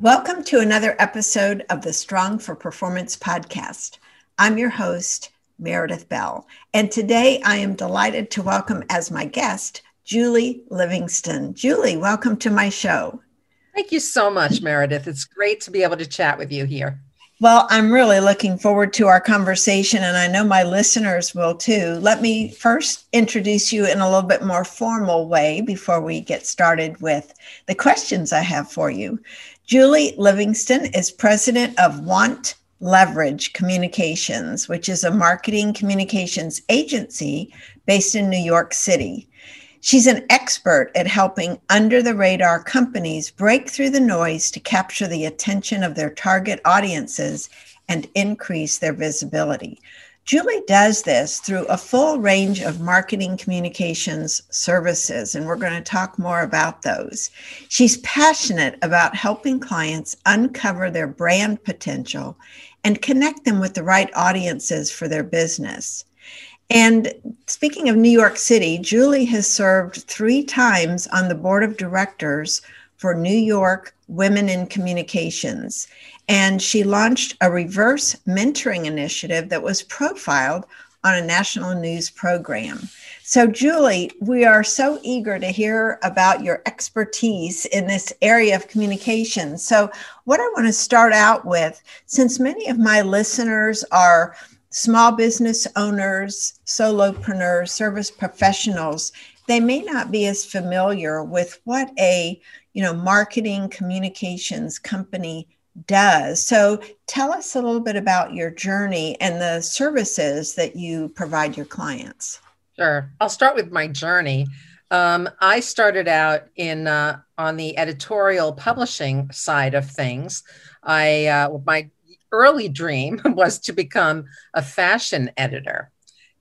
Welcome to another episode of the Strong for Performance podcast. I'm your host, Meredith Bell, and today I am delighted to welcome as my guest Julie Livingston. Julie, welcome to my show. Thank you so much, Meredith. It's great to be able to chat with you here. Well, I'm really looking forward to our conversation, and I know my listeners will too. Let me first introduce you in a little bit more formal way before we get started with the questions I have for you. Julie Livingston is president of Want Leverage Communications, which is a marketing communications agency based in New York City. She's an expert at helping under the radar companies break through the noise to capture the attention of their target audiences and increase their visibility. Julie does this through a full range of marketing communications services, and we're going to talk more about those. She's passionate about helping clients uncover their brand potential and connect them with the right audiences for their business. And speaking of New York City, Julie has served three times on the board of directors for New York Women in Communications and she launched a reverse mentoring initiative that was profiled on a national news program. So, Julie, we are so eager to hear about your expertise in this area of communication. So, what I want to start out with, since many of my listeners are small business owners, solopreneurs, service professionals, they may not be as familiar with what a you know marketing communications company does. So tell us a little bit about your journey and the services that you provide your clients. Sure. I'll start with my journey. Um, I started out in uh, on the editorial publishing side of things. I uh, my early dream was to become a fashion editor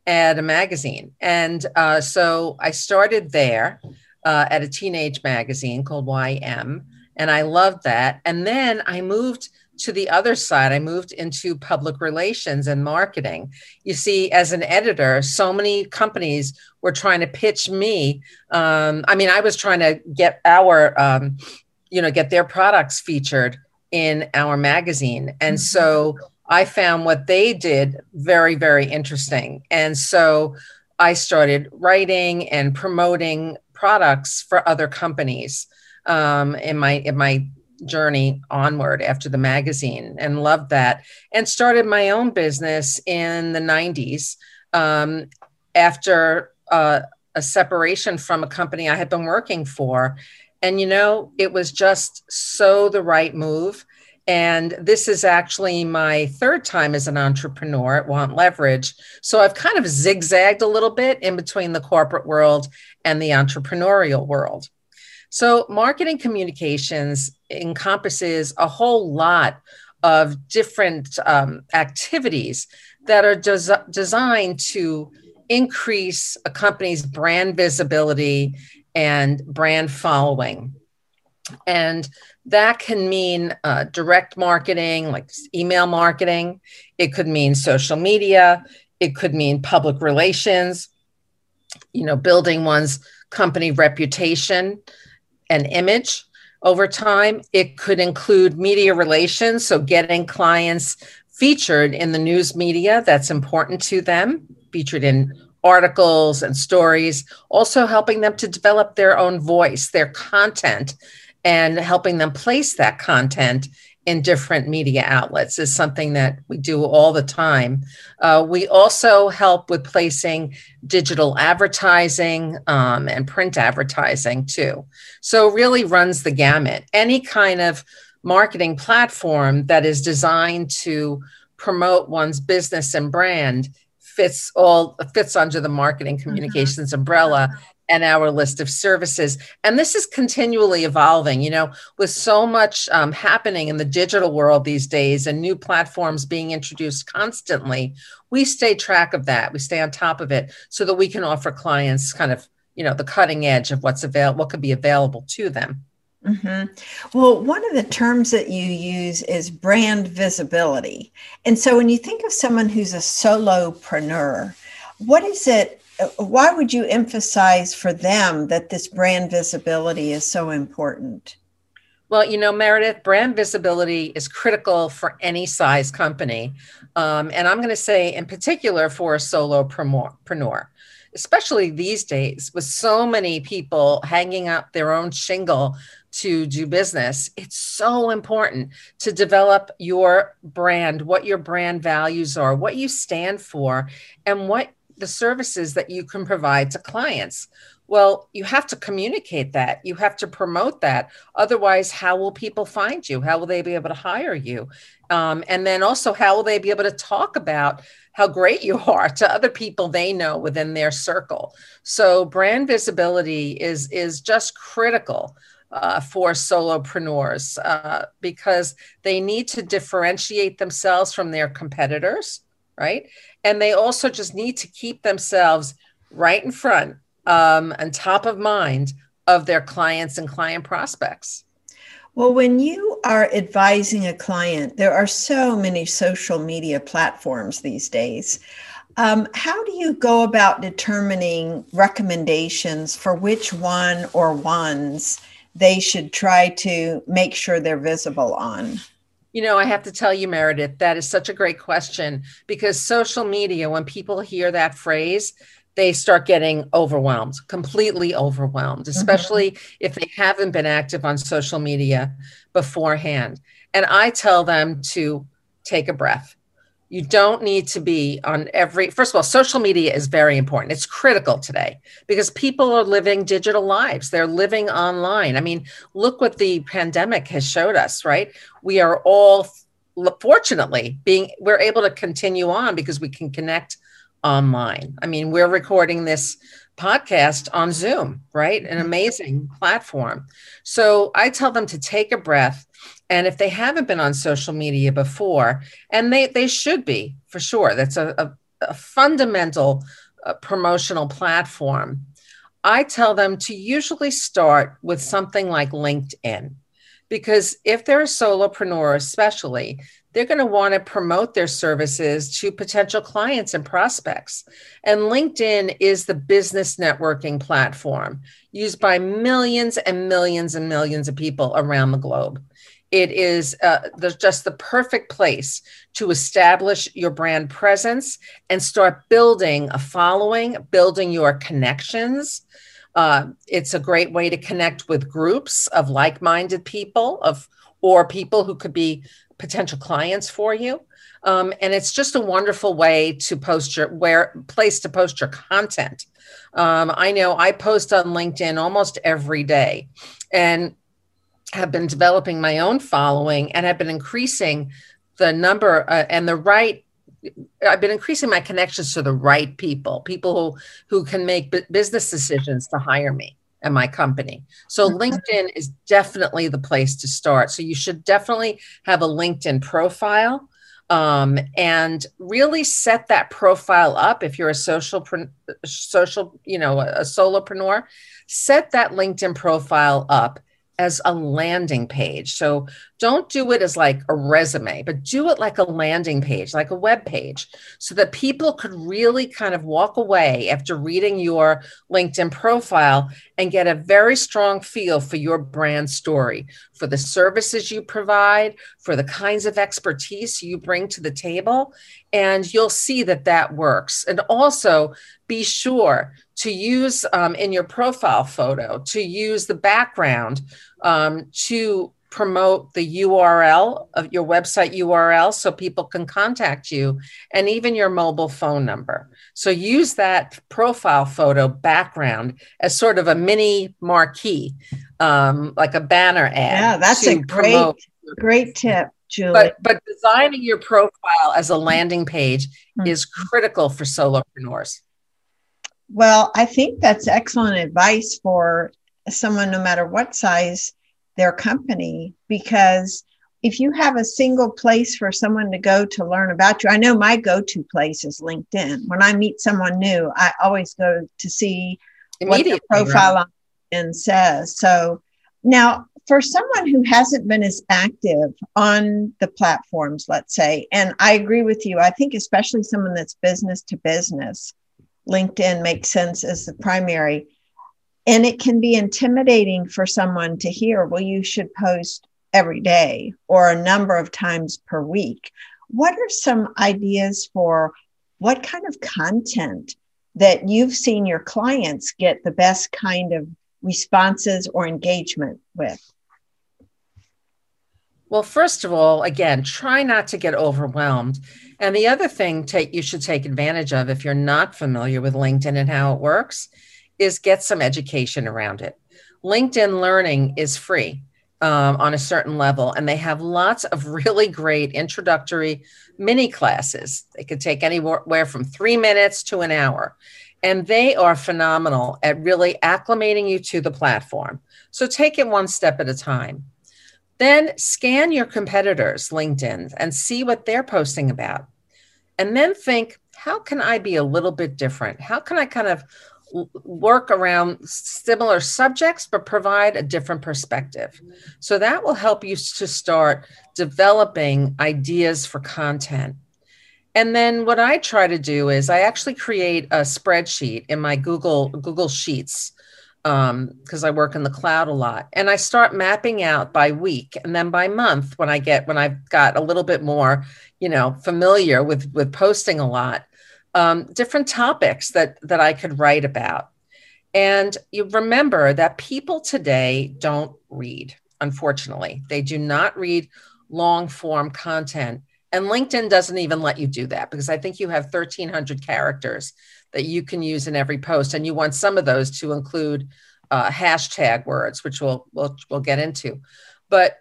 at a magazine, and uh, so I started there uh, at a teenage magazine called YM and I loved that. And then I moved to the other side. I moved into public relations and marketing. You see, as an editor, so many companies were trying to pitch me. Um, I mean, I was trying to get our, um, you know, get their products featured in our magazine. And mm-hmm. so I found what they did very, very interesting. And so I started writing and promoting products for other companies um, in my in my journey onward after the magazine and loved that and started my own business in the 90s um, after uh, a separation from a company I had been working for. And, you know, it was just so the right move. And this is actually my third time as an entrepreneur at Want Leverage. So I've kind of zigzagged a little bit in between the corporate world and the entrepreneurial world. So, marketing communications encompasses a whole lot of different um, activities that are des- designed to increase a company's brand visibility and brand following. And that can mean uh, direct marketing, like email marketing. It could mean social media. It could mean public relations, you know, building one's company reputation an image over time. It could include media relations, so getting clients featured in the news media that's important to them, featured in articles and stories, also helping them to develop their own voice, their content, and helping them place that content in different media outlets is something that we do all the time. Uh, we also help with placing digital advertising um, and print advertising too. So, really runs the gamut. Any kind of marketing platform that is designed to promote one's business and brand fits all fits under the marketing mm-hmm. communications mm-hmm. umbrella and our list of services. And this is continually evolving, you know, with so much um, happening in the digital world these days and new platforms being introduced constantly. We stay track of that. We stay on top of it so that we can offer clients kind of, you know, the cutting edge of what's available, what could be available to them. Mm-hmm. Well, one of the terms that you use is brand visibility. And so when you think of someone who's a solopreneur, what is it? Why would you emphasize for them that this brand visibility is so important? Well, you know, Meredith, brand visibility is critical for any size company. Um, and I'm going to say, in particular, for a solopreneur, especially these days, with so many people hanging up their own shingle to do business, it's so important to develop your brand, what your brand values are, what you stand for, and what the services that you can provide to clients. Well, you have to communicate that. You have to promote that. Otherwise, how will people find you? How will they be able to hire you? Um, and then also, how will they be able to talk about how great you are to other people they know within their circle? So, brand visibility is is just critical uh, for solopreneurs uh, because they need to differentiate themselves from their competitors, right? And they also just need to keep themselves right in front um, and top of mind of their clients and client prospects. Well, when you are advising a client, there are so many social media platforms these days. Um, how do you go about determining recommendations for which one or ones they should try to make sure they're visible on? You know, I have to tell you, Meredith, that is such a great question because social media, when people hear that phrase, they start getting overwhelmed, completely overwhelmed, mm-hmm. especially mm-hmm. if they haven't been active on social media beforehand. And I tell them to take a breath you don't need to be on every first of all social media is very important. It's critical today because people are living digital lives. They're living online. I mean look what the pandemic has showed us right? We are all fortunately being we're able to continue on because we can connect online. I mean we're recording this podcast on zoom right? An mm-hmm. amazing platform. So i tell them to take a breath and if they haven't been on social media before, and they, they should be for sure, that's a, a, a fundamental uh, promotional platform. I tell them to usually start with something like LinkedIn. Because if they're a solopreneur, especially, they're going to want to promote their services to potential clients and prospects. And LinkedIn is the business networking platform used by millions and millions and millions of people around the globe it is uh, the, just the perfect place to establish your brand presence and start building a following, building your connections. Uh, it's a great way to connect with groups of like-minded people, of or people who could be potential clients for you. Um, and it's just a wonderful way to post your where place to post your content. Um, I know I post on LinkedIn almost every day, and have been developing my own following and have been increasing the number uh, and the right I've been increasing my connections to the right people, people who who can make b- business decisions to hire me and my company. So mm-hmm. LinkedIn is definitely the place to start. So you should definitely have a LinkedIn profile um, and really set that profile up. If you're a social social, you know, a solopreneur, set that LinkedIn profile up as a landing page. So don't do it as like a resume, but do it like a landing page, like a web page, so that people could really kind of walk away after reading your LinkedIn profile and get a very strong feel for your brand story, for the services you provide, for the kinds of expertise you bring to the table. And you'll see that that works. And also be sure to use um, in your profile photo, to use the background um, to promote the URL of your website URL so people can contact you and even your mobile phone number. So use that profile photo background as sort of a mini marquee, um, like a banner ad. Yeah, that's a great, promote. great tip. Julie. But, but designing your profile as a landing page mm-hmm. is critical for solopreneurs. Well, I think that's excellent advice for someone, no matter what size their company, because if you have a single place for someone to go to learn about you, I know my go to place is LinkedIn. When I meet someone new, I always go to see what their profile right? on LinkedIn says. So now, for someone who hasn't been as active on the platforms, let's say, and I agree with you, I think especially someone that's business to business, LinkedIn makes sense as the primary. And it can be intimidating for someone to hear, well, you should post every day or a number of times per week. What are some ideas for what kind of content that you've seen your clients get the best kind of responses or engagement with? Well, first of all, again, try not to get overwhelmed. And the other thing take, you should take advantage of if you're not familiar with LinkedIn and how it works is get some education around it. LinkedIn Learning is free um, on a certain level, and they have lots of really great introductory mini classes. They could take anywhere from three minutes to an hour. And they are phenomenal at really acclimating you to the platform. So take it one step at a time. Then scan your competitors' LinkedIn and see what they're posting about. And then think, how can I be a little bit different? How can I kind of work around similar subjects but provide a different perspective so that will help you to start developing ideas for content and then what i try to do is i actually create a spreadsheet in my google google sheets because um, I work in the cloud a lot. And I start mapping out by week and then by month when I get when I've got a little bit more, you know, familiar with with posting a lot, um, different topics that that I could write about. And you remember that people today don't read. Unfortunately, they do not read long form content. And LinkedIn doesn't even let you do that because I think you have 1,300 characters that you can use in every post. And you want some of those to include uh, hashtag words, which we'll, we'll, we'll get into. But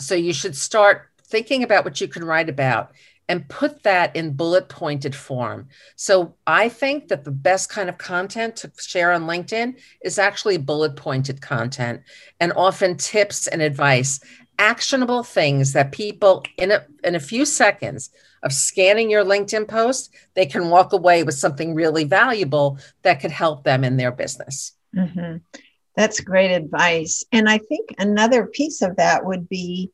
so you should start thinking about what you can write about and put that in bullet pointed form. So I think that the best kind of content to share on LinkedIn is actually bullet pointed content and often tips and advice, actionable things that people in a, in a few seconds of scanning your LinkedIn post, they can walk away with something really valuable that could help them in their business. Mm-hmm. That's great advice. And I think another piece of that would be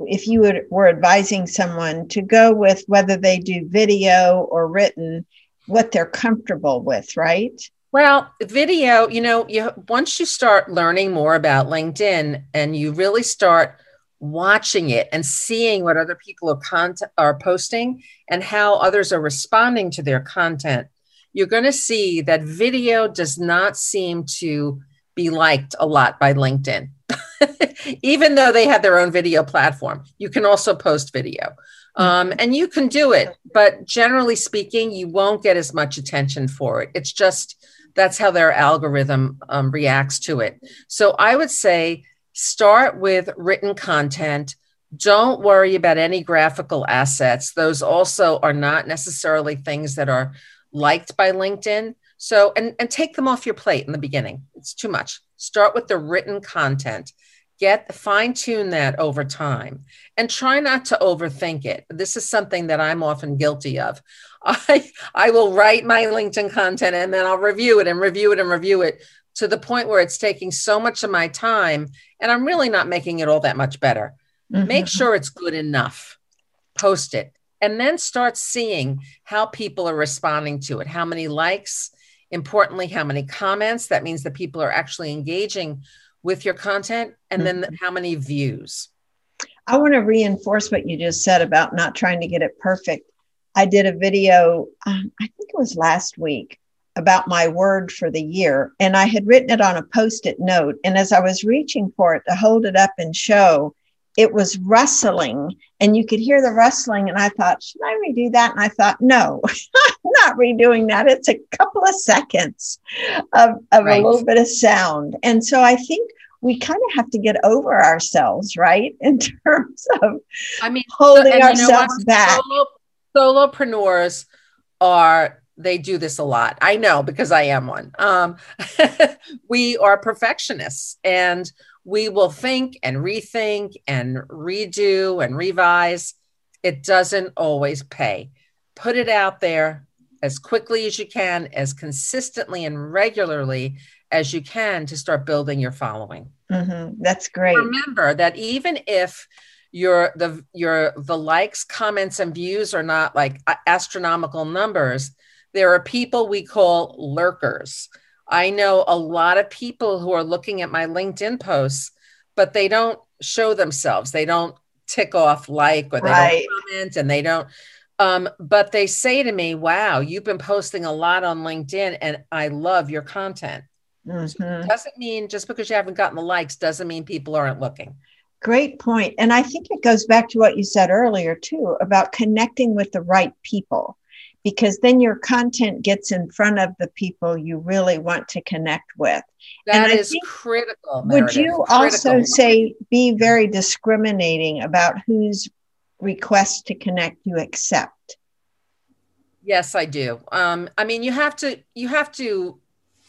if you would, were advising someone to go with whether they do video or written, what they're comfortable with, right? Well, video, you know, you once you start learning more about LinkedIn and you really start watching it and seeing what other people are content are posting and how others are responding to their content, you're going to see that video does not seem to be liked a lot by LinkedIn. Even though they have their own video platform, you can also post video. Um, and you can do it, but generally speaking, you won't get as much attention for it. It's just that's how their algorithm um, reacts to it. So I would say start with written content. Don't worry about any graphical assets. Those also are not necessarily things that are liked by LinkedIn. So, and, and take them off your plate in the beginning. It's too much. Start with the written content. Get fine tune that over time and try not to overthink it. This is something that I'm often guilty of. I, I will write my LinkedIn content and then I'll review it and review it and review it to the point where it's taking so much of my time and I'm really not making it all that much better. Mm-hmm. Make sure it's good enough. Post it and then start seeing how people are responding to it. How many likes? Importantly, how many comments? That means that people are actually engaging with your content. And mm-hmm. then how many views? I want to reinforce what you just said about not trying to get it perfect. I did a video, um, I think it was last week, about my word for the year. And I had written it on a post it note. And as I was reaching for it to hold it up and show, it was rustling and you could hear the rustling. And I thought, should I redo that? And I thought, no, I'm not redoing that. It's a couple of seconds of, of right. a little bit of sound. And so I think we kind of have to get over ourselves, right? In terms of I mean holding ourselves you know back. Solo, solopreneurs are they do this a lot. I know because I am one. Um, we are perfectionists and we will think and rethink and redo and revise. It doesn't always pay. Put it out there as quickly as you can, as consistently and regularly as you can to start building your following. Mm-hmm. That's great. Remember that even if your the your the likes, comments, and views are not like astronomical numbers, there are people we call lurkers. I know a lot of people who are looking at my LinkedIn posts, but they don't show themselves. They don't tick off like or they right. don't comment and they don't um, but they say to me, wow, you've been posting a lot on LinkedIn and I love your content. Mm-hmm. So doesn't mean just because you haven't gotten the likes doesn't mean people aren't looking. Great point. And I think it goes back to what you said earlier, too, about connecting with the right people, because then your content gets in front of the people you really want to connect with. That and is critical. Meredith. Would you critical. also say be very discriminating about whose request to connect you accept? Yes, I do. Um, I mean, you have to, you have to,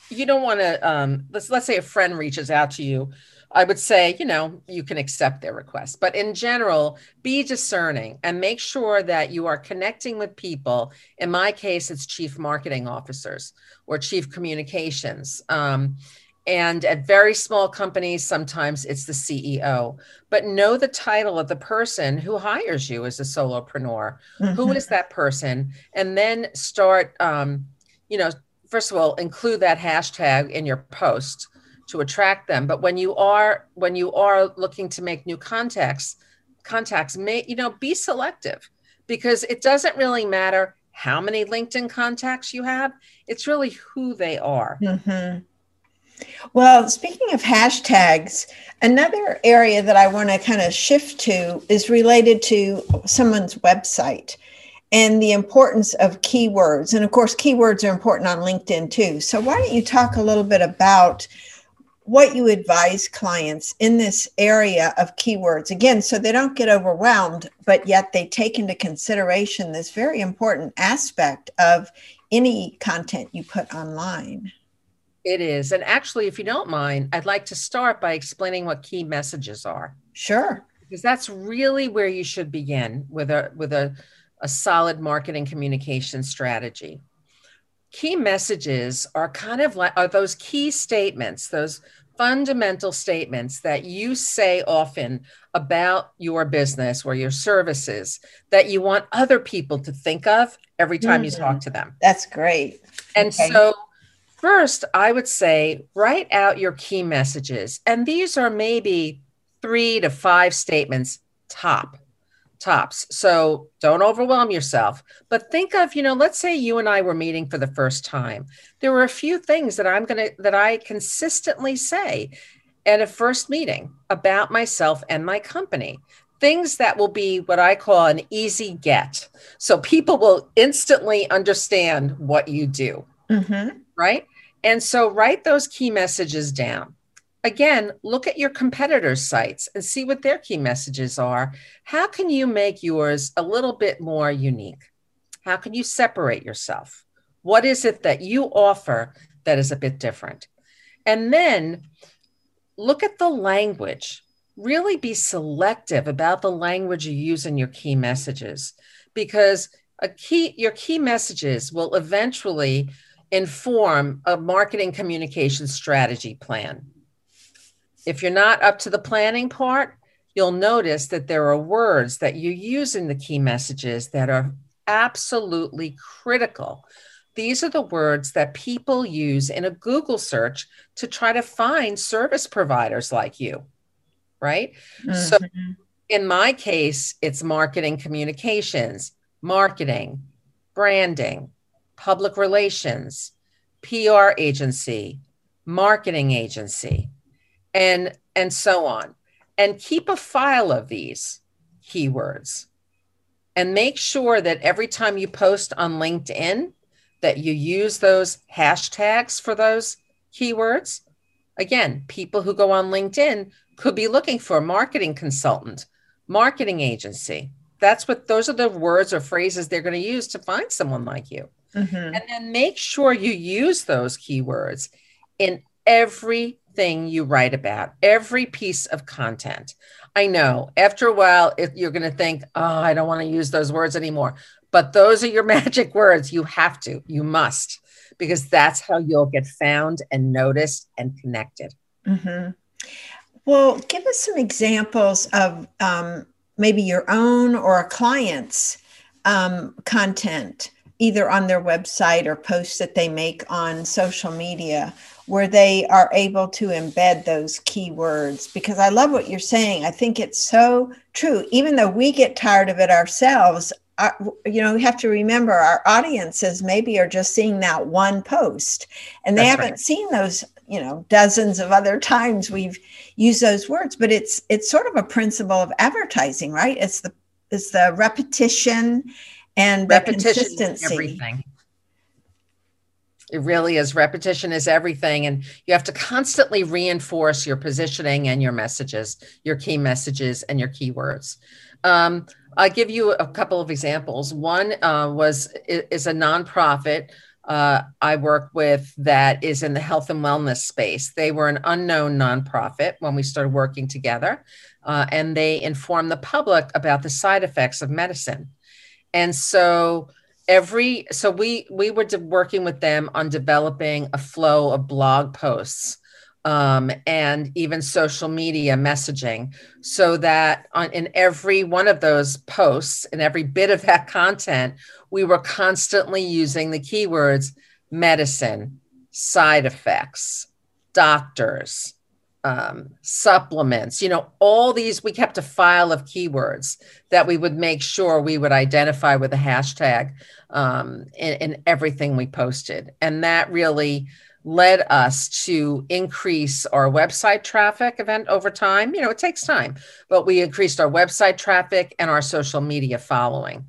you don't want to, um, let's, let's say a friend reaches out to you. I would say, you know, you can accept their request, but in general, be discerning and make sure that you are connecting with people. In my case, it's chief marketing officers or chief communications. Um, and at very small companies, sometimes it's the CEO. But know the title of the person who hires you as a solopreneur. Mm-hmm. Who is that person? And then start, um, you know, first of all, include that hashtag in your post to attract them. But when you are when you are looking to make new contacts, contacts may you know be selective because it doesn't really matter how many LinkedIn contacts you have. It's really who they are. Mm-hmm. Well, speaking of hashtags, another area that I want to kind of shift to is related to someone's website and the importance of keywords. And of course, keywords are important on LinkedIn too. So, why don't you talk a little bit about what you advise clients in this area of keywords? Again, so they don't get overwhelmed, but yet they take into consideration this very important aspect of any content you put online. It is. And actually, if you don't mind, I'd like to start by explaining what key messages are. Sure. Because that's really where you should begin with a with a, a solid marketing communication strategy. Key messages are kind of like are those key statements, those fundamental statements that you say often about your business or your services that you want other people to think of every time mm-hmm. you talk to them. That's great. And okay. so First, I would say write out your key messages. And these are maybe three to five statements top, tops. So don't overwhelm yourself. But think of, you know, let's say you and I were meeting for the first time. There were a few things that I'm going to, that I consistently say at a first meeting about myself and my company things that will be what I call an easy get. So people will instantly understand what you do. Mm-hmm. Right. And so write those key messages down. Again, look at your competitors' sites and see what their key messages are. How can you make yours a little bit more unique? How can you separate yourself? What is it that you offer that is a bit different? And then look at the language. Really be selective about the language you use in your key messages because a key your key messages will eventually inform a marketing communication strategy plan. If you're not up to the planning part, you'll notice that there are words that you use in the key messages that are absolutely critical. These are the words that people use in a Google search to try to find service providers like you, right? Mm-hmm. So, in my case, it's marketing communications, marketing, branding, public relations, PR agency, marketing agency, and, and so on. And keep a file of these keywords and make sure that every time you post on LinkedIn that you use those hashtags for those keywords. Again, people who go on LinkedIn could be looking for a marketing consultant, marketing agency. That's what those are the words or phrases they're going to use to find someone like you. Mm-hmm. And then make sure you use those keywords in everything you write about, every piece of content. I know after a while, if you're going to think, oh, I don't want to use those words anymore. But those are your magic words. You have to, you must, because that's how you'll get found and noticed and connected. Mm-hmm. Well, give us some examples of um, maybe your own or a client's um, content, either on their website or posts that they make on social media, where they are able to embed those keywords. Because I love what you're saying. I think it's so true. Even though we get tired of it ourselves, uh, our, you know, we have to remember our audiences maybe are just seeing that one post and they That's haven't right. seen those, you know, dozens of other times we've used those words. But it's it's sort of a principle of advertising, right? It's the it's the repetition and repetition the consistency. everything. It really is. Repetition is everything. And you have to constantly reinforce your positioning and your messages, your key messages and your keywords. Um, I'll give you a couple of examples. One uh, was is a nonprofit uh, I work with that is in the health and wellness space. They were an unknown nonprofit when we started working together, uh, and they inform the public about the side effects of medicine. And so every so we we were working with them on developing a flow of blog posts um, and even social media messaging so that on, in every one of those posts and every bit of that content we were constantly using the keywords medicine side effects doctors um, supplements you know all these we kept a file of keywords that we would make sure we would identify with a hashtag um, in, in everything we posted and that really led us to increase our website traffic event over time. You know, it takes time, but we increased our website traffic and our social media following.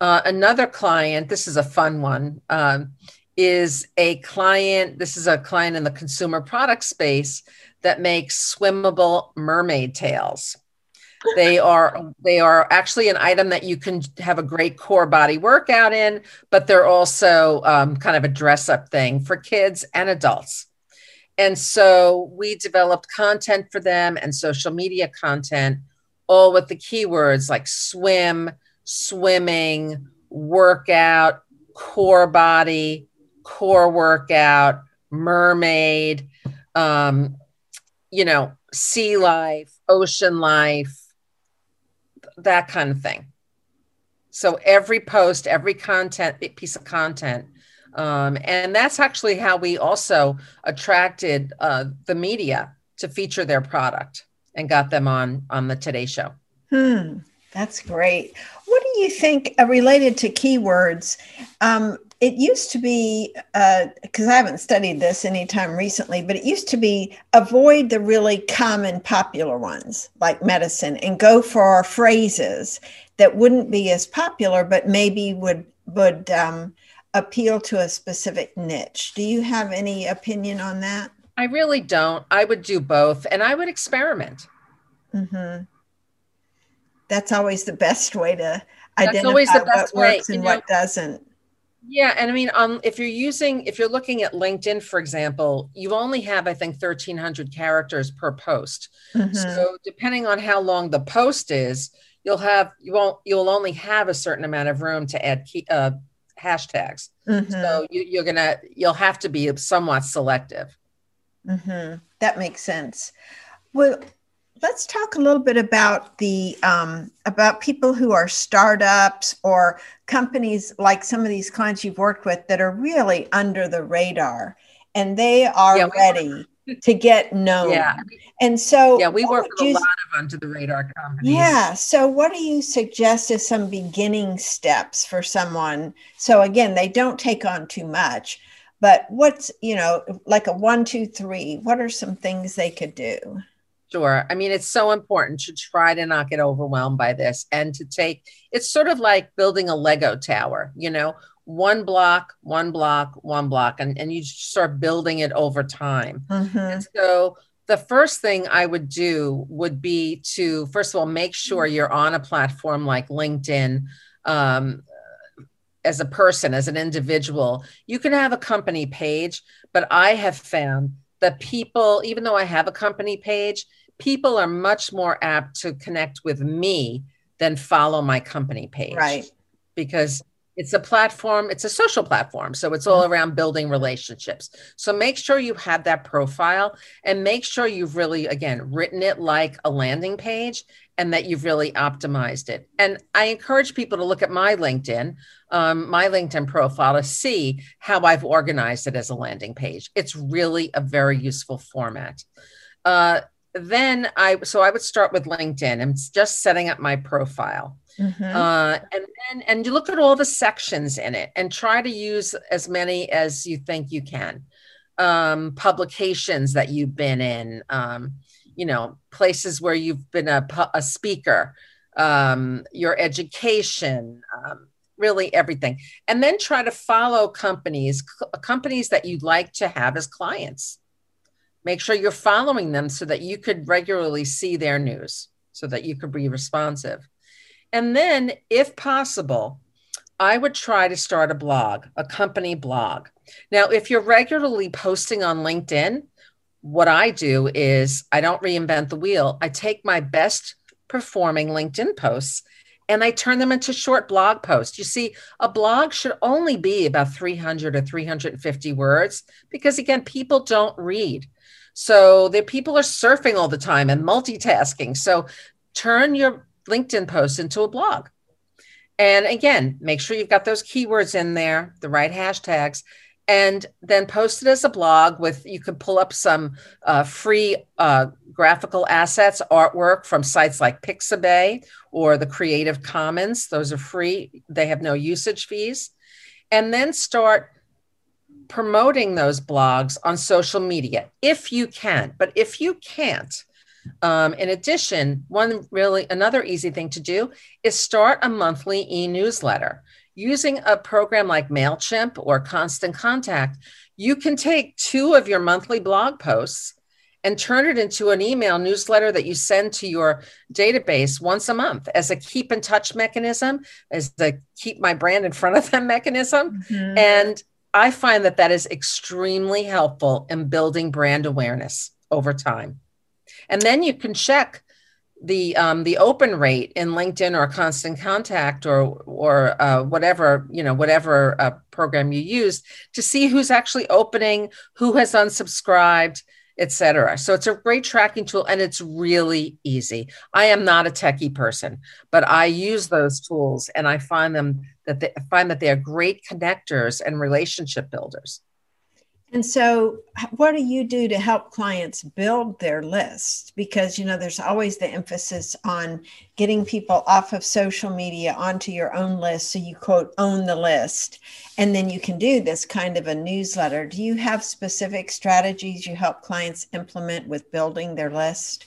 Uh, another client, this is a fun one, um, is a client. This is a client in the consumer product space that makes swimmable mermaid tails. They are they are actually an item that you can have a great core body workout in, but they're also um, kind of a dress up thing for kids and adults. And so we developed content for them and social media content, all with the keywords like swim, swimming, workout, core body, core workout, mermaid, um, you know, sea life, ocean life, that kind of thing. So every post, every content, piece of content, um, and that's actually how we also attracted uh, the media to feature their product and got them on on the Today Show. Hmm, that's great. What do you think uh, related to keywords? Um, it used to be because uh, I haven't studied this anytime recently, but it used to be avoid the really common popular ones like medicine and go for phrases that wouldn't be as popular, but maybe would would um, appeal to a specific niche. Do you have any opinion on that? I really don't. I would do both, and I would experiment. Mm-hmm. That's always the best way to That's identify what works way. and know, what doesn't yeah, and I mean, um, if you're using, if you're looking at LinkedIn, for example, you only have, I think, 1,300 characters per post. Mm-hmm. So depending on how long the post is, you'll have you won't you'll only have a certain amount of room to add key, uh, hashtags. Mm-hmm. So you, are gonna you'll have to be somewhat selective. Mm-hmm. That makes sense. Well, let's talk a little bit about the um, about people who are startups or companies like some of these clients you've worked with that are really under the radar and they are yeah, ready to get known. Yeah. And so Yeah, we work with you, a lot of under the radar companies. Yeah. So what do you suggest as some beginning steps for someone? So again, they don't take on too much, but what's, you know, like a one, two, three, what are some things they could do? Sure. I mean, it's so important to try to not get overwhelmed by this and to take it's sort of like building a Lego tower, you know, one block, one block, one block, and, and you start building it over time. Mm-hmm. so the first thing I would do would be to, first of all, make sure you're on a platform like LinkedIn. Um, as a person, as an individual. You can have a company page, but I have found that people, even though I have a company page, people are much more apt to connect with me than follow my company page. Right. Because it's a platform, it's a social platform. So it's all around building relationships. So make sure you have that profile and make sure you've really, again, written it like a landing page and that you've really optimized it. And I encourage people to look at my LinkedIn, um, my LinkedIn profile to see how I've organized it as a landing page. It's really a very useful format. Uh, then I, so I would start with LinkedIn and just setting up my profile. Mm-hmm. Uh, and then and you look at all the sections in it and try to use as many as you think you can. Um, publications that you've been in, um, you know, places where you've been a, a speaker, um, your education, um, really everything. And then try to follow companies, companies that you'd like to have as clients. Make sure you're following them so that you could regularly see their news, so that you could be responsive. And then, if possible, I would try to start a blog, a company blog. Now, if you're regularly posting on LinkedIn, what I do is I don't reinvent the wheel. I take my best performing LinkedIn posts and I turn them into short blog posts. You see, a blog should only be about 300 or 350 words because, again, people don't read. So the people are surfing all the time and multitasking. So turn your LinkedIn post into a blog. And again, make sure you've got those keywords in there, the right hashtags, and then post it as a blog with you could pull up some uh, free uh, graphical assets, artwork from sites like Pixabay or the Creative Commons. Those are free, they have no usage fees. And then start promoting those blogs on social media if you can. But if you can't, um, in addition, one really another easy thing to do is start a monthly e-newsletter. Using a program like MailChimp or Constant Contact, you can take two of your monthly blog posts and turn it into an email newsletter that you send to your database once a month as a keep in touch mechanism, as the keep my brand in front of them mechanism. Mm-hmm. And I find that that is extremely helpful in building brand awareness over time. And then you can check the um, the open rate in LinkedIn or Constant Contact or or uh, whatever you know whatever uh, program you use to see who's actually opening, who has unsubscribed, etc. So it's a great tracking tool and it's really easy. I am not a techie person, but I use those tools and I find them that they find that they are great connectors and relationship builders. And so, what do you do to help clients build their list? Because, you know, there's always the emphasis on getting people off of social media onto your own list. So you quote, own the list. And then you can do this kind of a newsletter. Do you have specific strategies you help clients implement with building their list?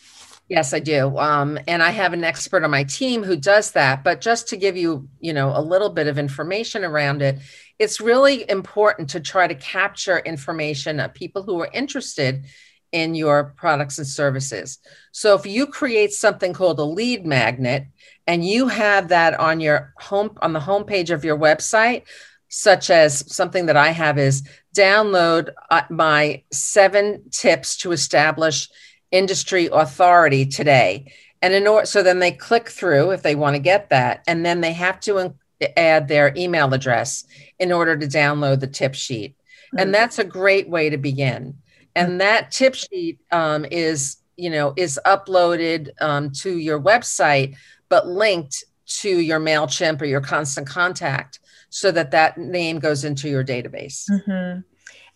Yes, I do. Um, and I have an expert on my team who does that. But just to give you, you know, a little bit of information around it, it's really important to try to capture information of people who are interested in your products and services. So if you create something called a lead magnet and you have that on your home on the homepage of your website, such as something that I have is download uh, my seven tips to establish industry authority today. And in order, so then they click through if they want to get that, and then they have to add their email address in order to download the tip sheet. Mm-hmm. And that's a great way to begin. And mm-hmm. that tip sheet um, is, you know, is uploaded um, to your website, but linked to your MailChimp or your constant contact so that that name goes into your database. Mm-hmm.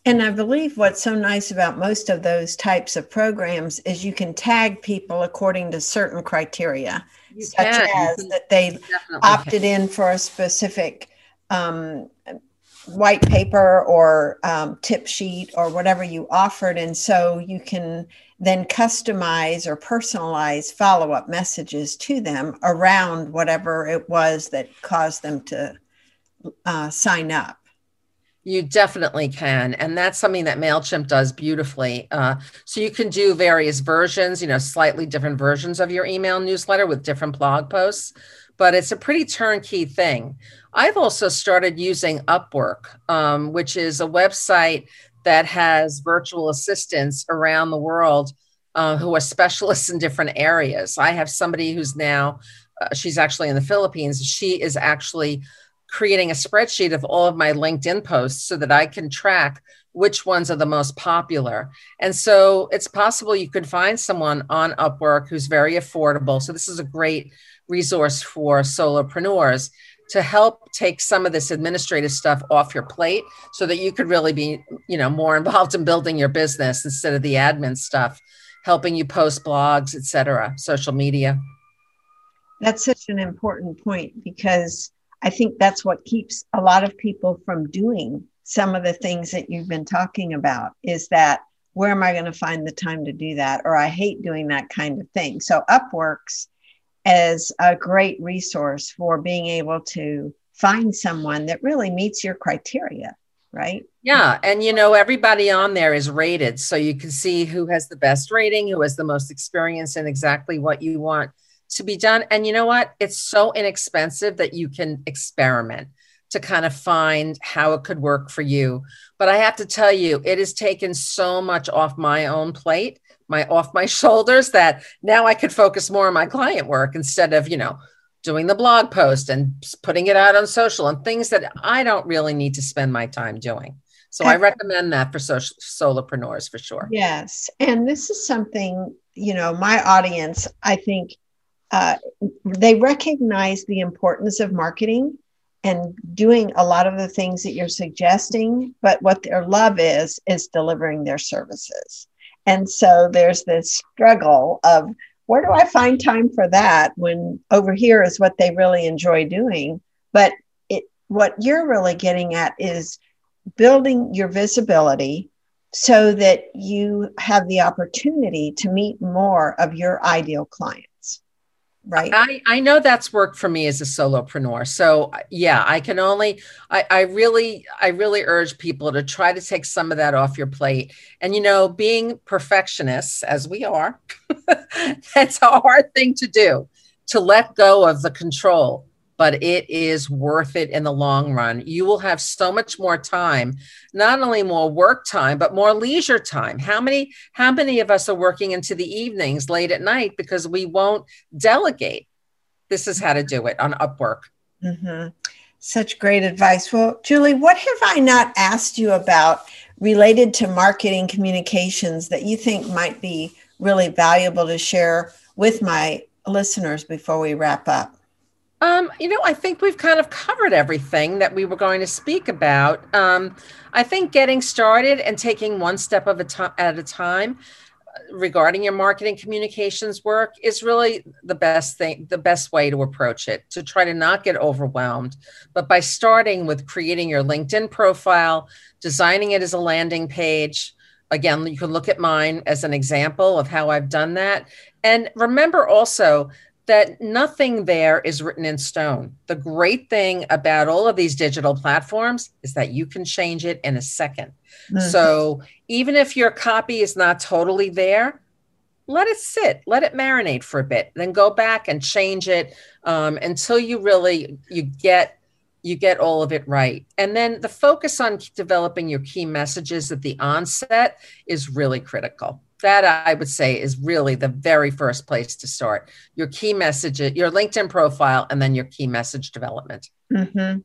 And I believe what's so nice about most of those types of programs is you can tag people according to certain criteria, you such can. as that they opted in for a specific um, white paper or um, tip sheet or whatever you offered. And so you can then customize or personalize follow up messages to them around whatever it was that caused them to uh, sign up. You definitely can. And that's something that MailChimp does beautifully. Uh, so you can do various versions, you know, slightly different versions of your email newsletter with different blog posts. but it's a pretty turnkey thing. I've also started using Upwork, um, which is a website that has virtual assistants around the world uh, who are specialists in different areas. I have somebody who's now, uh, she's actually in the Philippines. She is actually creating a spreadsheet of all of my LinkedIn posts so that I can track which ones are the most popular. And so it's possible you could find someone on Upwork who's very affordable. So this is a great resource for solopreneurs to help take some of this administrative stuff off your plate so that you could really be, you know, more involved in building your business instead of the admin stuff, helping you post blogs, etc., social media. That's such an important point because I think that's what keeps a lot of people from doing some of the things that you've been talking about is that where am I going to find the time to do that? Or I hate doing that kind of thing. So Upworks is a great resource for being able to find someone that really meets your criteria, right? Yeah. And you know, everybody on there is rated. So you can see who has the best rating, who has the most experience, and exactly what you want to be done. And you know what? It's so inexpensive that you can experiment to kind of find how it could work for you. But I have to tell you, it has taken so much off my own plate, my off my shoulders that now I could focus more on my client work instead of, you know, doing the blog post and putting it out on social and things that I don't really need to spend my time doing. So I recommend that for social solopreneurs for sure. Yes. And this is something, you know, my audience, I think uh, they recognize the importance of marketing and doing a lot of the things that you're suggesting but what their love is is delivering their services. And so there's this struggle of where do i find time for that when over here is what they really enjoy doing? But it what you're really getting at is building your visibility so that you have the opportunity to meet more of your ideal client right. I i know that's worked for me as a solopreneur. So yeah i can only i i really i really urge people to try to take some of that off your plate. And you know being perfectionists as we are that's a hard thing to do to let go of the control but it is worth it in the long run. You will have so much more time, not only more work time, but more leisure time. How many how many of us are working into the evenings late at night because we won't delegate? This is how to do it on Upwork. Mm-hmm. Such great advice. Well, Julie, what have I not asked you about related to marketing communications that you think might be really valuable to share with my listeners before we wrap up? Um, you know, I think we've kind of covered everything that we were going to speak about. Um, I think getting started and taking one step of a time at a time uh, regarding your marketing communications work is really the best thing, the best way to approach it to try to not get overwhelmed. But by starting with creating your LinkedIn profile, designing it as a landing page, again, you can look at mine as an example of how I've done that. And remember also that nothing there is written in stone. The great thing about all of these digital platforms is that you can change it in a 2nd mm-hmm. So even if your copy is not totally there, let it sit, let it marinate for a bit, then go back and change it um, until you really you get you get all of it right. And then the focus on developing your key messages at the onset is really critical that I would say is really the very first place to start your key message, your LinkedIn profile, and then your key message development. Mm-hmm.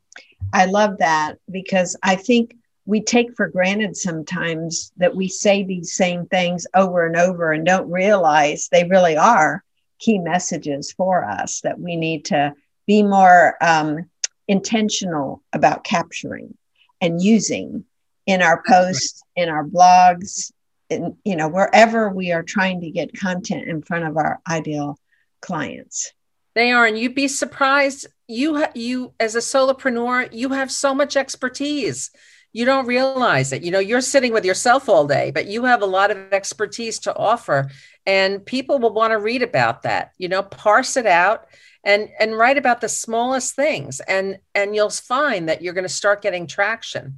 I love that because I think we take for granted sometimes that we say these same things over and over and don't realize they really are key messages for us that we need to be more um, intentional about capturing and using in our posts, in our blogs, in, you know, wherever we are trying to get content in front of our ideal clients. They are, and you'd be surprised. You, ha- you as a solopreneur, you have so much expertise. You don't realize it. You know, you're sitting with yourself all day, but you have a lot of expertise to offer, and people will want to read about that. You know, parse it out and and write about the smallest things, and and you'll find that you're going to start getting traction.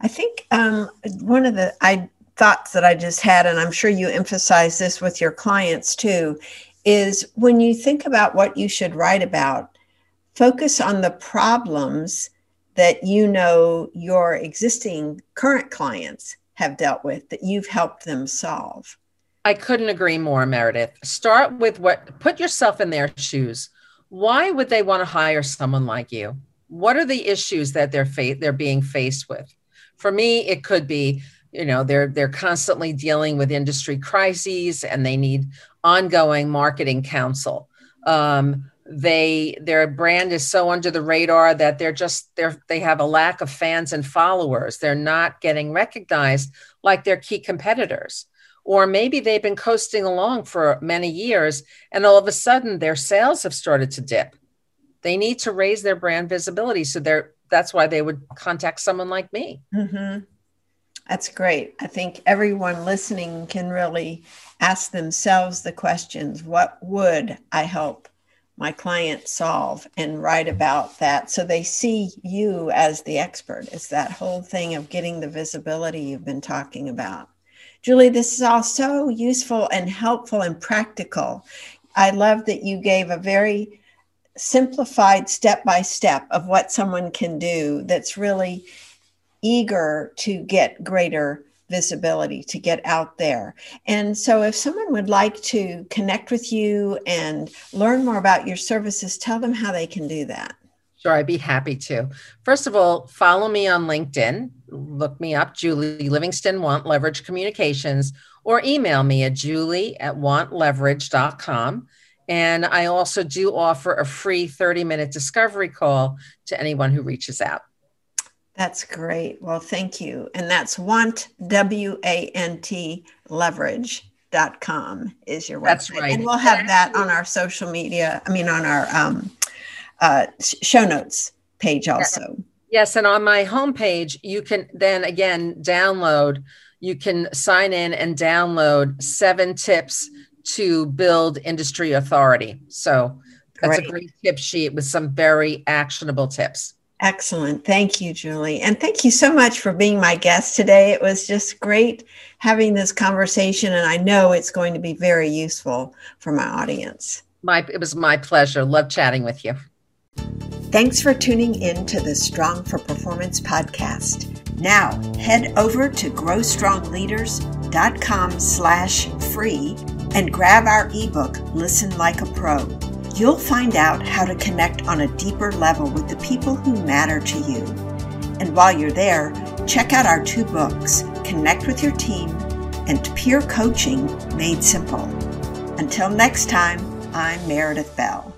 I think um, one of the I thoughts that I just had, and I'm sure you emphasize this with your clients too, is when you think about what you should write about, focus on the problems that you know your existing current clients have dealt with that you've helped them solve. I couldn't agree more, Meredith. Start with what, put yourself in their shoes. Why would they want to hire someone like you? What are the issues that they're fa- they're being faced with? For me, it could be, you know, they're they're constantly dealing with industry crises and they need ongoing marketing counsel. Um, they their brand is so under the radar that they're just they're they have a lack of fans and followers. They're not getting recognized like their key competitors. Or maybe they've been coasting along for many years and all of a sudden their sales have started to dip. They need to raise their brand visibility. So they're that's why they would contact someone like me. Mm-hmm. That's great i think everyone listening can really ask themselves the questions what would i help my client solve and write about that so they see you as the expert. It's that whole thing of getting the visibility you've been talking about. Julie, this is all so useful and helpful and practical. I love that you gave a very simplified step by step of what someone can do that's really eager to get greater visibility to get out there. And so, if someone would like to connect with you and learn more about your services, tell them how they can do that. Sure, I'd be happy to. First of all, follow me on LinkedIn. Look me up, Julie Livingston, Want Leverage Communications, or email me at julie at wantleverage.com. And I also do offer a free 30 minute discovery call to anyone who reaches out. That's great. Well, thank you. And that's want, W A N T, leverage.com is your website. That's right. And we'll have that on our social media, I mean, on our um, uh, show notes page also. Yes. And on my homepage, you can then again download, you can sign in and download seven tips to build industry authority. So that's great. a great tip sheet with some very actionable tips. Excellent. Thank you, Julie. And thank you so much for being my guest today. It was just great having this conversation, and I know it's going to be very useful for my audience. My, it was my pleasure. Love chatting with you. Thanks for tuning in to the Strong for Performance podcast. Now, head over to growstrongleaders.com slash free and grab our ebook, Listen Like a Pro You'll find out how to connect on a deeper level with the people who matter to you. And while you're there, check out our two books, Connect with Your Team and Peer Coaching Made Simple. Until next time, I'm Meredith Bell.